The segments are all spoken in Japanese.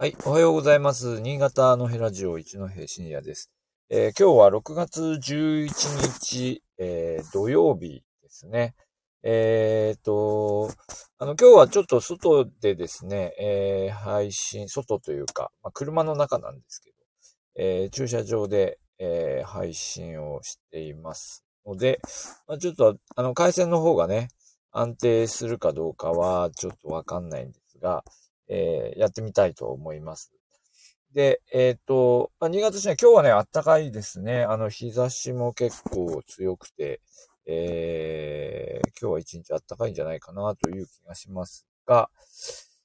はい、おはようございます。新潟のヘラジオ一戸シニアです。えー今日は6月11日、えー土曜日ですね。えーと、あの、今日はちょっと外でですね、えー配信、外というか、まあ、車の中なんですけど、えー駐車場で、えー配信をしていますので、まあ、ちょっと、あの、回線の方がね、安定するかどうかはちょっとわかんないんですが、えーやってみたいと思います。で、えっ、と、まあ、新潟市内、今日はね、暖かいですね。あの、日差しも結構強くて、えー今日は一日暖かいんじゃないかなという気がしますが、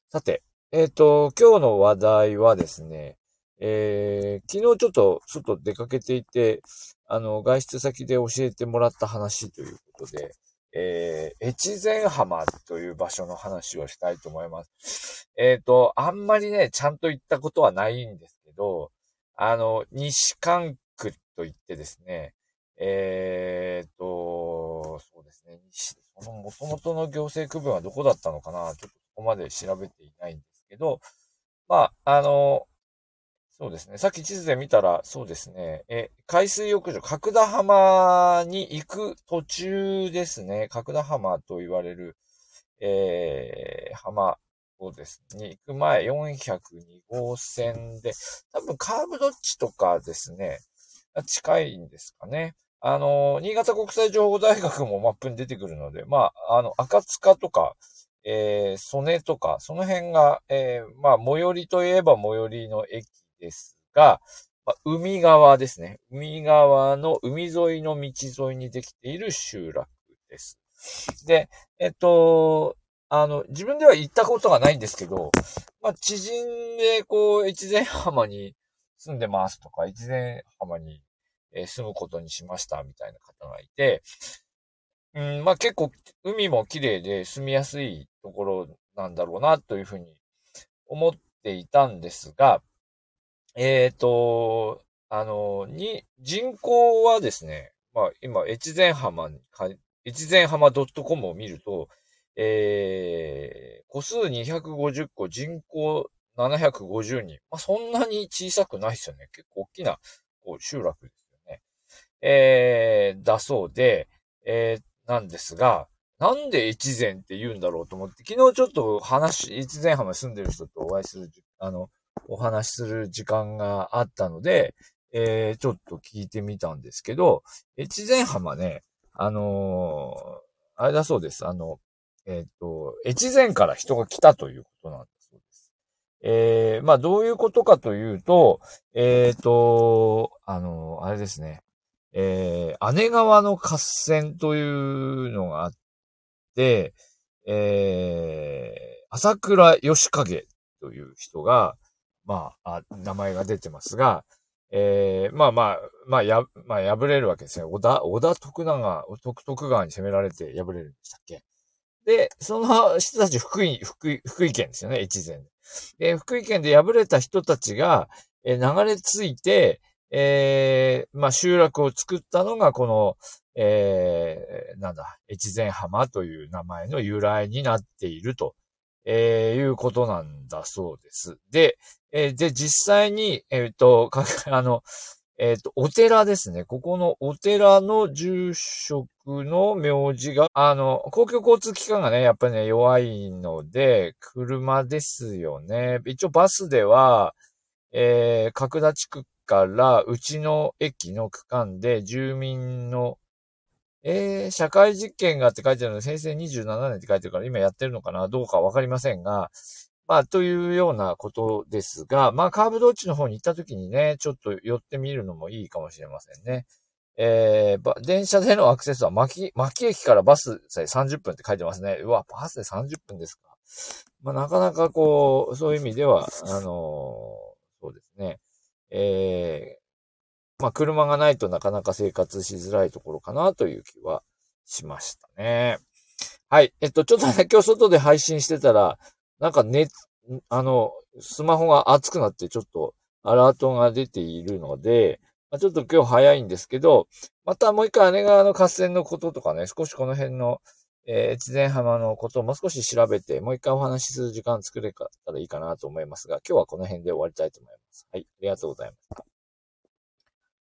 さて、えっ、と、今日の話題はですね、えー昨日ちょっと外出かけていて、あの、外出先で教えてもらった話ということで、えー、越前浜という場所の話をしたいと思います。えっ、と、あんまりね、ちゃんと行ったことはないんですけど、あの、西関区といってですね、えっ、と、そうですね、西その元々の行政区分はどこだったのかな、ちょっとそこまで調べていないんですけど、まあ、あの、そうですね。さっき地図で見たら、そうですね。え、海水浴場、角田浜に行く途中ですね。角田浜と言われる、えー、浜をですね、に行く前、402号線で、多分カーブドッチとかですね、近いんですかね。あの、新潟国際情報大学もマップに出てくるので、まあ、あの、赤塚とか、えー、曽根とか、その辺が、えー、まあ、最寄りといえば最寄りの駅ですが、まあ、海側ですね。海側の海沿いの道沿いにできている集落です。で、えっと、あの、自分では行ったことがないんですけど、まあ、知人で、こう、越前浜に住んでますとか、越前浜に、え住むことにしましたみたいな方がいて、うん、まあ結構海も綺麗で住みやすいところなんだろうなというふうに思っていたんですが、えっ、と、あの、に、人口はですね、まあ今、越前浜に、越前浜 .com を見ると、えー、個数250個、人口750人。まあそんなに小さくないですよね。結構大きなこう集落ですよね。えー、だそうで、えー、なんですが、なんで越前って言うんだろうと思って、昨日ちょっと話、越前浜に住んでる人とお会いする、あの、お話しする時間があったので、えー、ちょっと聞いてみたんですけど、越前浜ね、あのーあれだそうです。あの、えっ、と、越前から人が来たということなんだそうです。えー、まあどういうことかというと、えっ、と、あのあれですね。えー、姉川の合戦というのがあって、えー、朝倉義景という人が、まあ、あ名前が出てますが、えー、まあまあ、まあ、や、まあ、敗れるわけですね。織田、織田徳永、徳徳川に攻められて敗れるんでしたっけ？で、その人たち福井、福井、福井県ですよね、越前で。で、福井県で敗れた人たちが、えー流れ着いて、えー、まあ、集落を作ったのが、この、えー、なんだ、越前浜という名前の由来になっていると、えーいうことなんだそうです。で、えーで、実際に、えっ、と、か あの、えっ、と、お寺ですね。ここのお寺の住職の名字が、あの、公共交通機関がね、やっぱりね、弱いので、車ですよね。一応バスでは、えー、角田地区からうちの駅の区間で住民の、えー、社会実験がって書いてあるので、先生27年って書いてるから、今やってるのかなどうかわかりませんが、まあ、というようなことですが、まあ、カーブドッチの方に行った時にね、ちょっと寄ってみるのもいいかもしれませんね。えー、電車でのアクセスは牧、牧駅からバスさえ30分って書いてますね。うわ、バスで30分ですか。まあ、なかなかこう、そういう意味では、あのーそうですね。えー、まあ、車がないとなかなか生活しづらいところかなという気はしましたね。はい。えっと、ちょっとね、今日外で配信してたら、なんかね、あの、スマホが熱くなってちょっとアラートが出ているので、まあ、ちょっと今日早いんですけど、またもう一回姉川の合戦のこととかね、少しこの辺の、えー、越前浜のことをもう少し調べて、もう一回お話しする時間作れたらいいかなと思いますが、今日はこの辺で終わりたいと思います。はい、ありがとうございました。